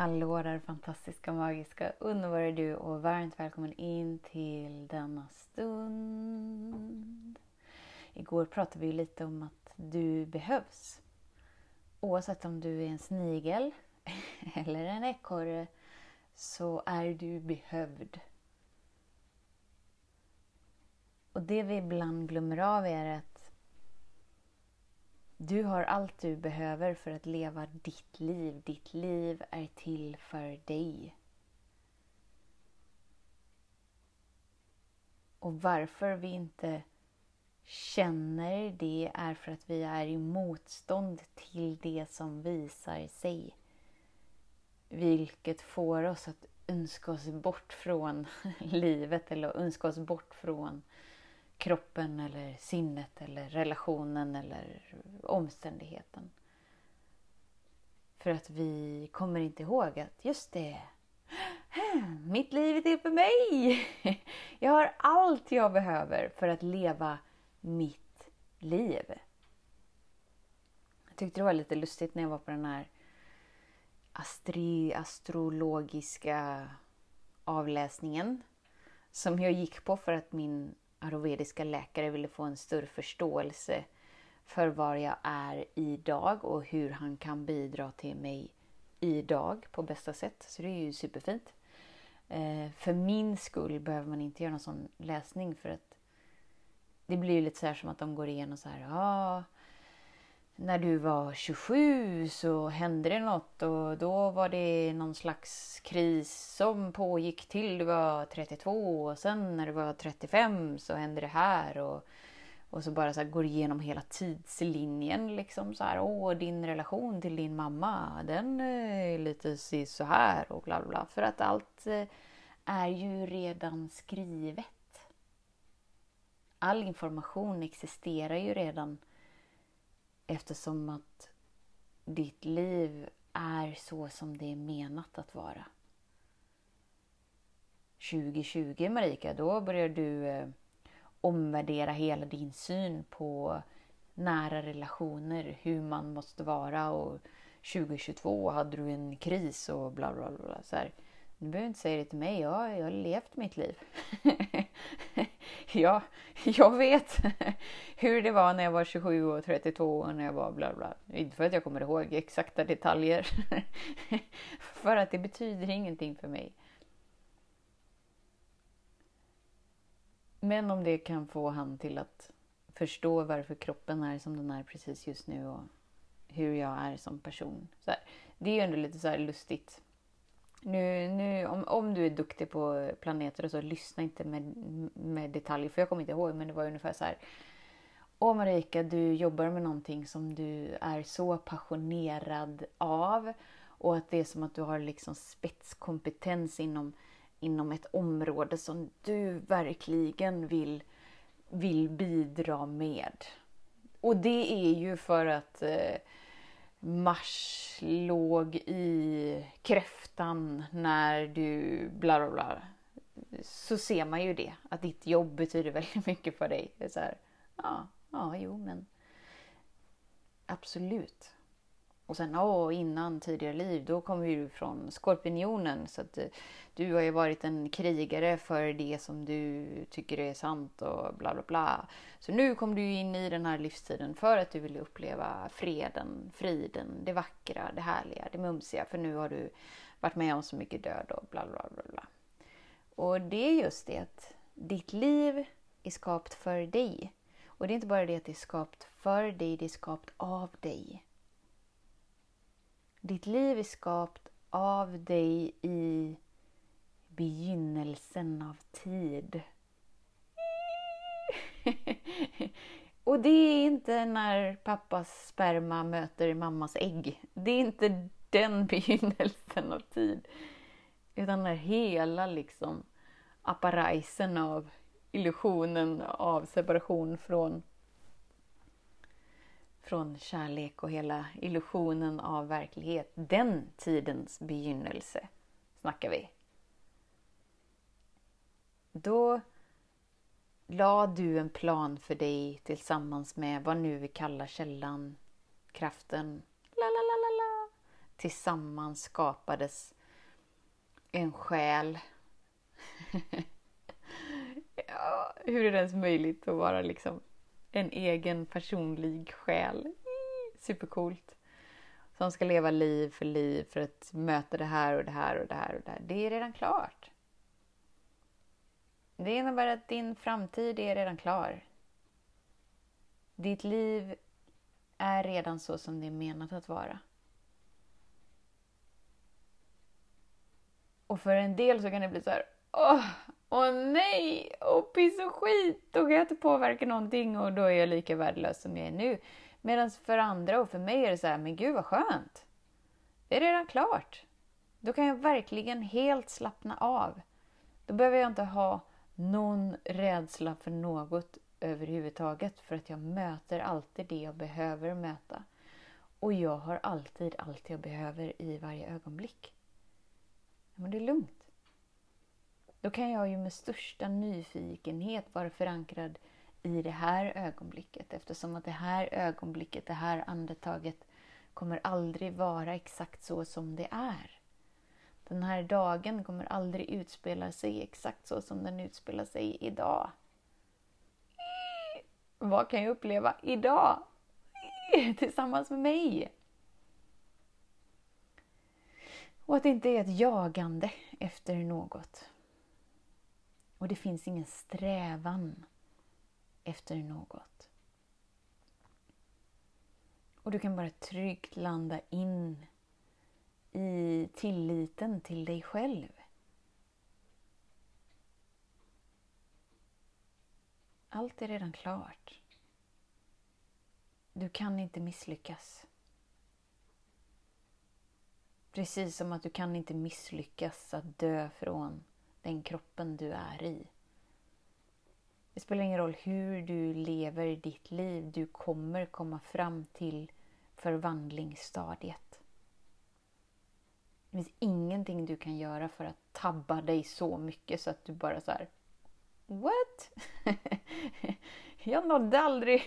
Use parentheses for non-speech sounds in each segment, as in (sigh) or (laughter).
Hallå där fantastiska, magiska, underbara du och varmt välkommen in till denna stund. Igår pratade vi lite om att du behövs. Oavsett om du är en snigel (laughs) eller en ekorre så är du behövd. Och det vi ibland glömmer av är att du har allt du behöver för att leva ditt liv. Ditt liv är till för dig. Och varför vi inte känner det är för att vi är i motstånd till det som visar sig. Vilket får oss att önska oss bort från (laughs) livet eller önska oss bort från kroppen eller sinnet eller relationen eller omständigheten. För att vi kommer inte ihåg att just det, (gasps) mitt liv är till för mig. (laughs) Jag har allt jag behöver för att leva mitt liv. Jag tyckte det var lite lustigt när jag var på den här astri, astrologiska avläsningen som jag gick på för att min ayurvediska läkare ville få en större förståelse för var jag är idag och hur han kan bidra till mig idag på bästa sätt. Så det är ju superfint. Eh, för min skull behöver man inte göra någon sån läsning för att det blir lite så här som att de går igenom så här. Ah, när du var 27 så hände det något och då var det någon slags kris som pågick till du var 32 och sen när du var 35 så hände det här och, och så bara så går igenom hela tidslinjen liksom så här. Åh, din relation till din mamma den eh, är lite så här och bla bla. För att allt eh, är ju redan skrivet. All information existerar ju redan Eftersom att ditt liv är så som det är menat att vara. 2020 Marika, då börjar du eh, omvärdera hela din syn på nära relationer, hur man måste vara och 2022 hade du en kris och bla bla bla. Så här. Du behöver inte säga det till mig, jag, jag har levt mitt liv. (laughs) (laughs) ja, jag vet (laughs) hur det var när jag var 27 och 32 och när jag var bla bla. Inte för att jag kommer ihåg exakta detaljer. (laughs) för att det betyder ingenting för mig. Men om det kan få han till att förstå varför kroppen är som den är precis just nu och hur jag är som person. Så här, det är ju ändå lite så lustigt nu, nu, om, om du är duktig på planeter och så, lyssna inte med, med detaljer. För jag kommer inte ihåg, men det var ungefär så här. Åh Marika, du jobbar med någonting som du är så passionerad av. Och att det är som att du har liksom spetskompetens inom, inom ett område som du verkligen vill, vill bidra med. Och det är ju för att eh, Mars låg i listan när du bla bla bla. Så ser man ju det, att ditt jobb betyder (laughs) väldigt mycket för dig. Det är så här, ja, ja, jo men absolut. Och sen åh, innan tidigare liv, då kommer du från Skorpionen. Så att eh, du har ju varit en krigare för det som du tycker är sant och bla bla bla. Så nu kom du in i den här livstiden för att du ville uppleva freden, friden, det vackra, det härliga, det mumsiga. För nu har du varit med om så mycket död och bla bla bla. bla. Och det är just det att ditt liv är skapat för dig. Och det är inte bara det att det är skapat för dig, det är skapat av dig. Ditt liv är skapat av dig i begynnelsen av tid. (laughs) Och det är inte när pappas sperma möter mammas ägg. Det är inte den (laughs) begynnelsen av tid. Utan när hela liksom apparajsen av illusionen av separation från, från kärlek och hela illusionen av verklighet. Den tidens begynnelse snackar vi. Då la du en plan för dig tillsammans med vad nu vi kallar källan, kraften. La, la, la, la, la. Tillsammans skapades en själ. (laughs) ja, hur är det ens möjligt att vara liksom en egen personlig själ? Supercoolt. Som ska leva liv för liv för att möta det här och det här och det här och det här. Det är redan klart. Det innebär att din framtid är redan klar. Ditt liv är redan så som det är menat att vara. Och för en del så kan det bli så här, åh, åh nej, åh piss och skit, då kan jag inte påverka någonting och då är jag lika värdelös som jag är nu. Medan för andra och för mig är det så här, men gud vad skönt. Det är redan klart. Då kan jag verkligen helt slappna av. Då behöver jag inte ha någon rädsla för något överhuvudtaget för att jag möter alltid det jag behöver möta. Och jag har alltid allt jag behöver i varje ögonblick. Men det är lugnt. Då kan jag ju med största nyfikenhet vara förankrad i det här ögonblicket eftersom att det här ögonblicket, det här andetaget kommer aldrig vara exakt så som det är. Den här dagen kommer aldrig utspela sig exakt så som den utspelar sig idag. Vad kan jag uppleva idag? (laughs) Tillsammans med mig. Och att det inte är ett jagande efter något. Och det finns ingen strävan efter något. Och du kan bara tryggt landa in i tilliten till dig själv. Allt är redan klart. Du kan inte misslyckas. Precis som att du kan inte misslyckas att dö från den kroppen du är i. Det spelar ingen roll hur du lever ditt liv, du kommer komma fram till förvandlingsstadiet. Det finns ingenting du kan göra för att tabba dig så mycket så att du bara så här, What? (laughs) jag nådde aldrig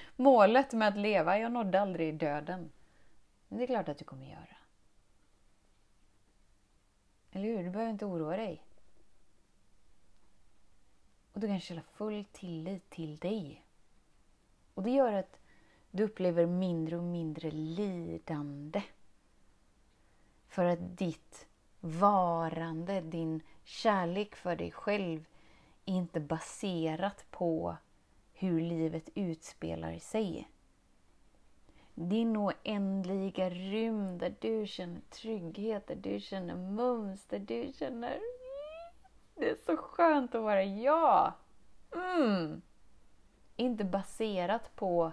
(laughs) målet med att leva, jag nådde aldrig döden. Men det är klart att du kommer göra. Eller hur? Du behöver inte oroa dig. Och du kan känna full tillit till dig. Och det gör att du upplever mindre och mindre lidande. För att ditt varande, din kärlek för dig själv är inte baserat på hur livet utspelar sig. Din oändliga rymd där du känner trygghet, där du känner mums, där du känner det är så skönt att vara jag. Mm. Inte baserat på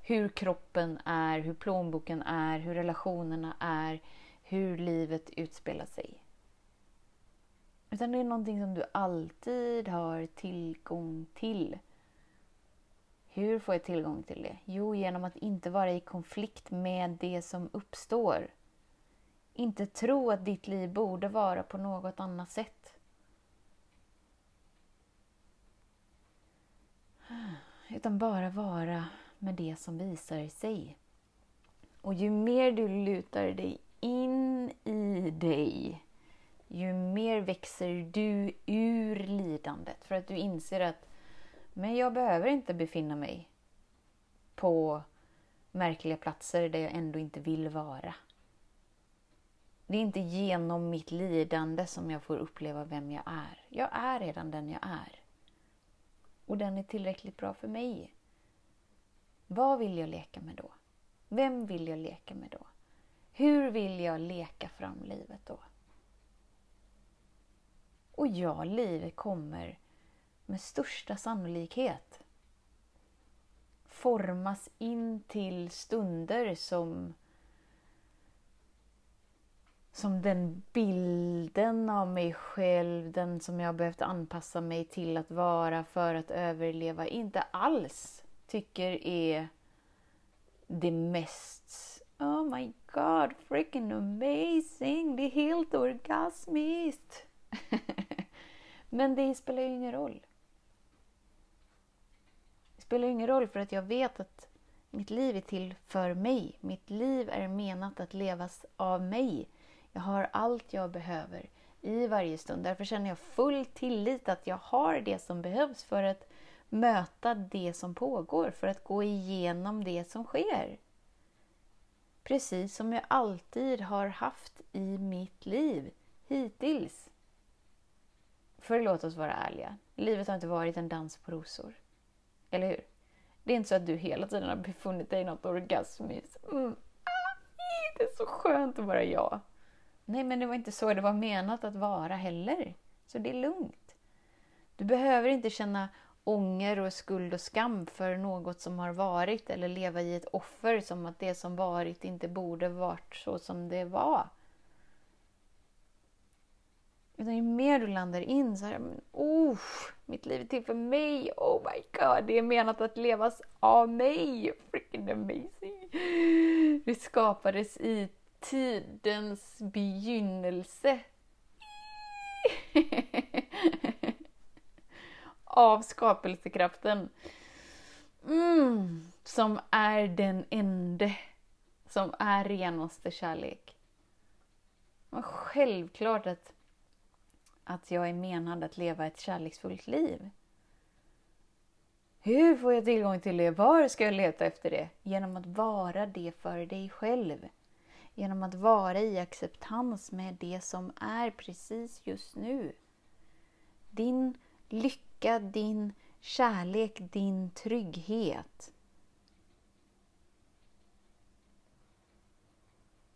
hur kroppen är, hur plånboken är, hur relationerna är, hur livet utspelar sig. Utan det är någonting som du alltid har tillgång till. Hur får jag tillgång till det? Jo, genom att inte vara i konflikt med det som uppstår. Inte tro att ditt liv borde vara på något annat sätt. Utan bara vara med det som visar sig. Och ju mer du lutar dig in i dig, ju mer växer du ur lidandet. För att du inser att men jag behöver inte befinna mig på märkliga platser där jag ändå inte vill vara. Det är inte genom mitt lidande som jag får uppleva vem jag är. Jag är redan den jag är. Och den är tillräckligt bra för mig. Vad vill jag leka med då? Vem vill jag leka med då? Hur vill jag leka fram livet då? Och ja, livet kommer med största sannolikhet formas in till stunder som som den bilden av mig själv, den som jag behövt anpassa mig till att vara för att överleva, inte alls tycker är det mest Oh my god, freaking amazing! Det är helt orgasmiskt! (laughs) Men det spelar ju ingen roll. Det spelar ingen roll för att jag vet att mitt liv är till för mig. Mitt liv är menat att levas av mig. Jag har allt jag behöver i varje stund. Därför känner jag full tillit att jag har det som behövs för att möta det som pågår, för att gå igenom det som sker. Precis som jag alltid har haft i mitt liv hittills. För låt oss vara ärliga, livet har inte varit en dans på rosor. Eller hur? Det är inte så att du hela tiden har befunnit dig i något orgasmiskt. Mm. Ah, det är så skönt att vara jag. Nej, men det var inte så det var menat att vara heller. Så det är lugnt. Du behöver inte känna ånger och skuld och skam för något som har varit eller leva i ett offer som att det som varit inte borde varit så som det var. Utan ju mer du landar in så här, oh, mitt liv är till för mig, oh my god, det är menat att levas av mig, freaking amazing. Det skapades i tidens begynnelse. (laughs) av skapelsekraften. Mm, som är den ende som är renaste kärlek. Och självklart att, att jag är menad att leva ett kärleksfullt liv. Hur får jag tillgång till det? Var ska jag leta efter det? Genom att vara det för dig själv. Genom att vara i acceptans med det som är precis just nu. Din lycka, din kärlek, din trygghet.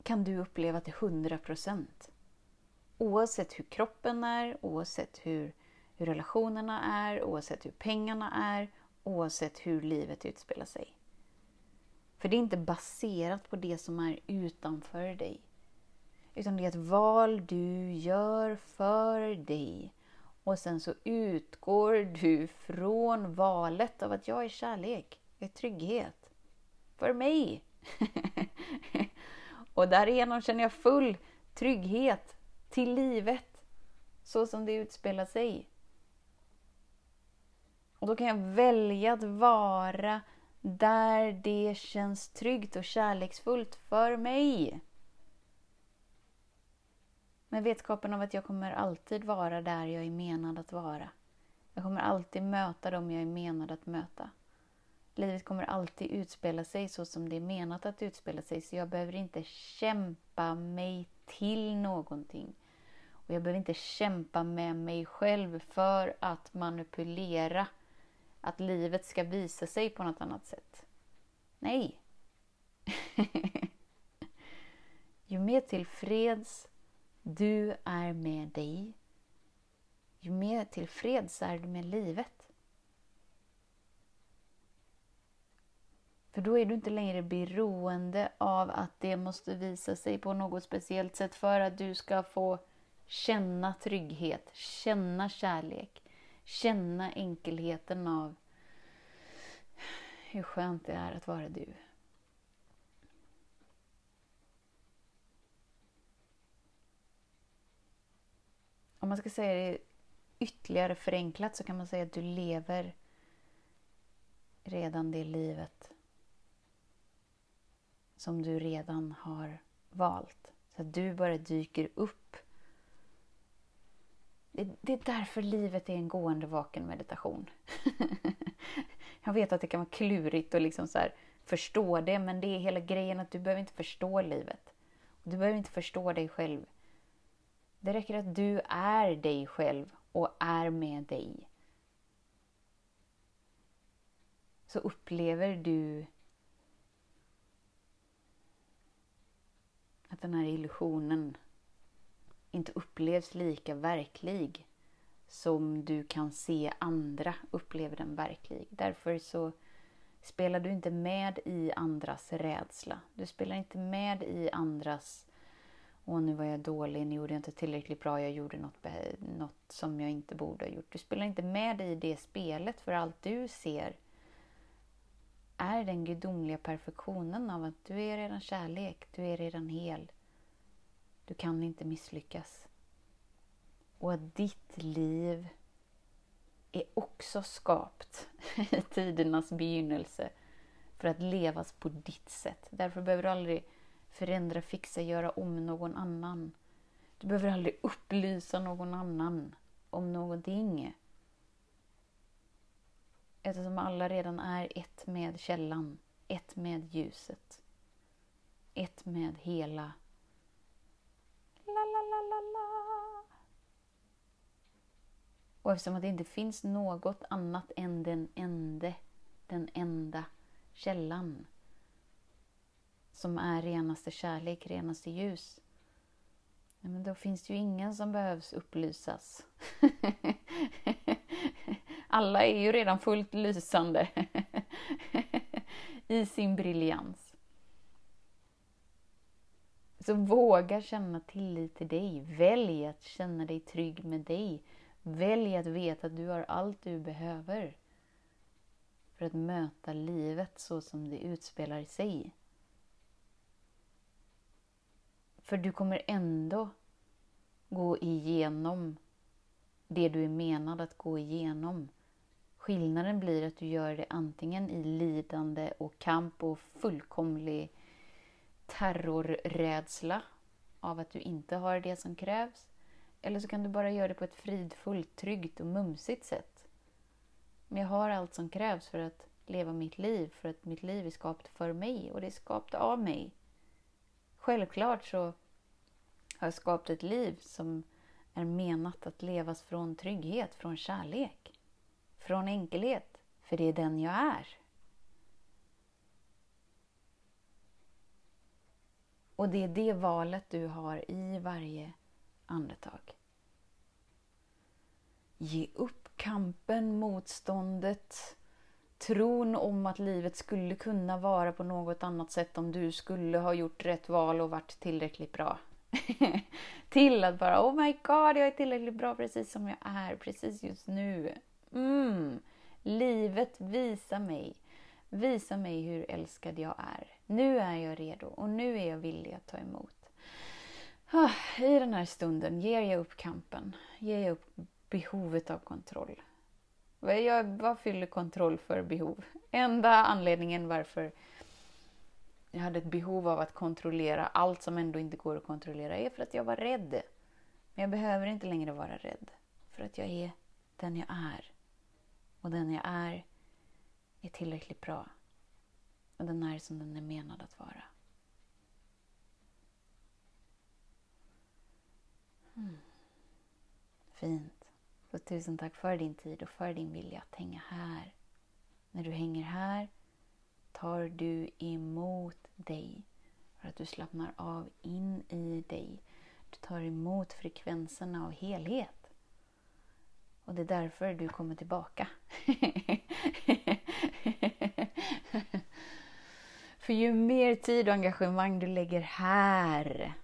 kan du uppleva till 100 procent. Oavsett hur kroppen är, oavsett hur, hur relationerna är, oavsett hur pengarna är, oavsett hur livet utspelar sig. För det är inte baserat på det som är utanför dig. Utan det är ett val du gör för dig. Och sen så utgår du från valet av att jag är kärlek, jag är trygghet. För mig! (laughs) och därigenom känner jag full trygghet till livet så som det utspelar sig. Och då kan jag välja att vara där det känns tryggt och kärleksfullt för mig. Med vetskapen av att jag kommer alltid vara där jag är menad att vara. Jag kommer alltid möta dem jag är menad att möta. Livet kommer alltid utspela sig så som det är menat att utspela sig, så jag behöver inte kämpa mig till någonting. Och jag behöver inte kämpa med mig själv för att manipulera att livet ska visa sig på något annat sätt. Nej! (laughs) ju mer tillfreds du är med dig, ju mer tillfreds är du med livet. För då är du inte längre beroende av att det måste visa sig på något speciellt sätt för att du ska få känna trygghet, känna kärlek, känna enkelheten av hur skönt det är att vara du. Om man ska säga det ytterligare förenklat så kan man säga att du lever redan det livet som du redan har valt. Så att du bara dyker upp. Det, det är därför livet är en gående vaken meditation. (laughs) Jag vet att det kan vara klurigt att liksom så förstå det, men det är hela grejen att du behöver inte förstå livet. Du behöver inte förstå dig själv. Det räcker att du är dig själv och är med dig. Så upplever du den här illusionen inte upplevs lika verklig som du kan se andra upplever den verklig. Därför så spelar du inte med i andras rädsla. Du spelar inte med i andras Åh, nu var jag dålig, nu gjorde jag inte tillräckligt bra, jag gjorde något, något som jag inte borde ha gjort. Du spelar inte med i det spelet, för allt du ser är den gudomliga perfektionen av att du är redan kärlek, du är redan hel. Du kan inte misslyckas. Och att ditt liv är också skapt (laughs) i tidernas begynnelse för att levas på ditt sätt. Därför behöver du aldrig förändra, fixa, göra om någon annan. Du behöver aldrig upplysa någon annan om någonting. Eftersom alla redan är ett med källan, ett med ljuset, ett med hela la, la, la, la, la. Och eftersom det inte finns något annat än den ende, den enda källan som är renaste kärlek, renaste ljus. men då finns det ju ingen som behövs upplysas. (laughs) Alla är ju redan fullt lysande (laughs) i sin briljans. Så våga känna tillit till dig. Välj att känna dig trygg med dig. Välj att veta att du har allt du behöver för att möta livet så som det utspelar sig. För du kommer ändå gå igenom det du är menad att gå igenom. Skillnaden blir att du gör det antingen i lidande och kamp och fullkomlig terrorrädsla av att du inte har det som krävs. Eller så kan du bara göra det på ett fridfullt, tryggt och mumsigt sätt. Men jag har allt som krävs för att leva mitt liv, för att mitt liv är skapat för mig och det är skapat av mig. Självklart så har jag skapat ett liv som är menat att levas från trygghet, från kärlek, från enkelhet, för det är den jag är. Och det är det valet du har i varje andetag. Ge upp kampen, motståndet, tron om att livet skulle kunna vara på något annat sätt om du skulle ha gjort rätt val och varit tillräckligt bra. (laughs) till att bara oh my god, jag är tillräckligt bra precis som jag är, precis just nu. Mm. Livet visar mig, visa mig hur älskad jag är. Nu är jag redo och nu är jag villig att ta emot. Ah, I den här stunden ger jag upp kampen, ger jag upp behovet av kontroll. Jag, vad fyller kontroll för behov? Enda anledningen varför jag hade ett behov av att kontrollera allt som ändå inte går att kontrollera är för att jag var rädd. Men jag behöver inte längre vara rädd. För att jag är den jag är. Och den jag är är tillräckligt bra. Och den är som den är menad att vara. Mm. Fint. Så tusen tack för din tid och för din vilja att hänga här. När du hänger här tar du emot dig. För att du slappnar av in i dig. Du tar emot frekvenserna av helhet. Och det är därför du kommer tillbaka. (laughs) För ju mer tid och engagemang du lägger här,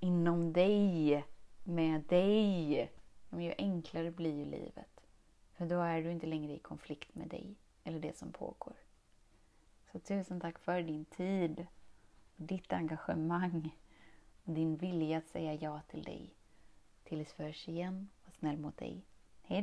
inom dig, med dig, ju enklare blir ju livet. För då är du inte längre i konflikt med dig eller det som pågår. Så tusen tack för din tid, ditt engagemang och din vilja att säga ja till dig. Tills vi hörs igen, var snäll mot dig. Hej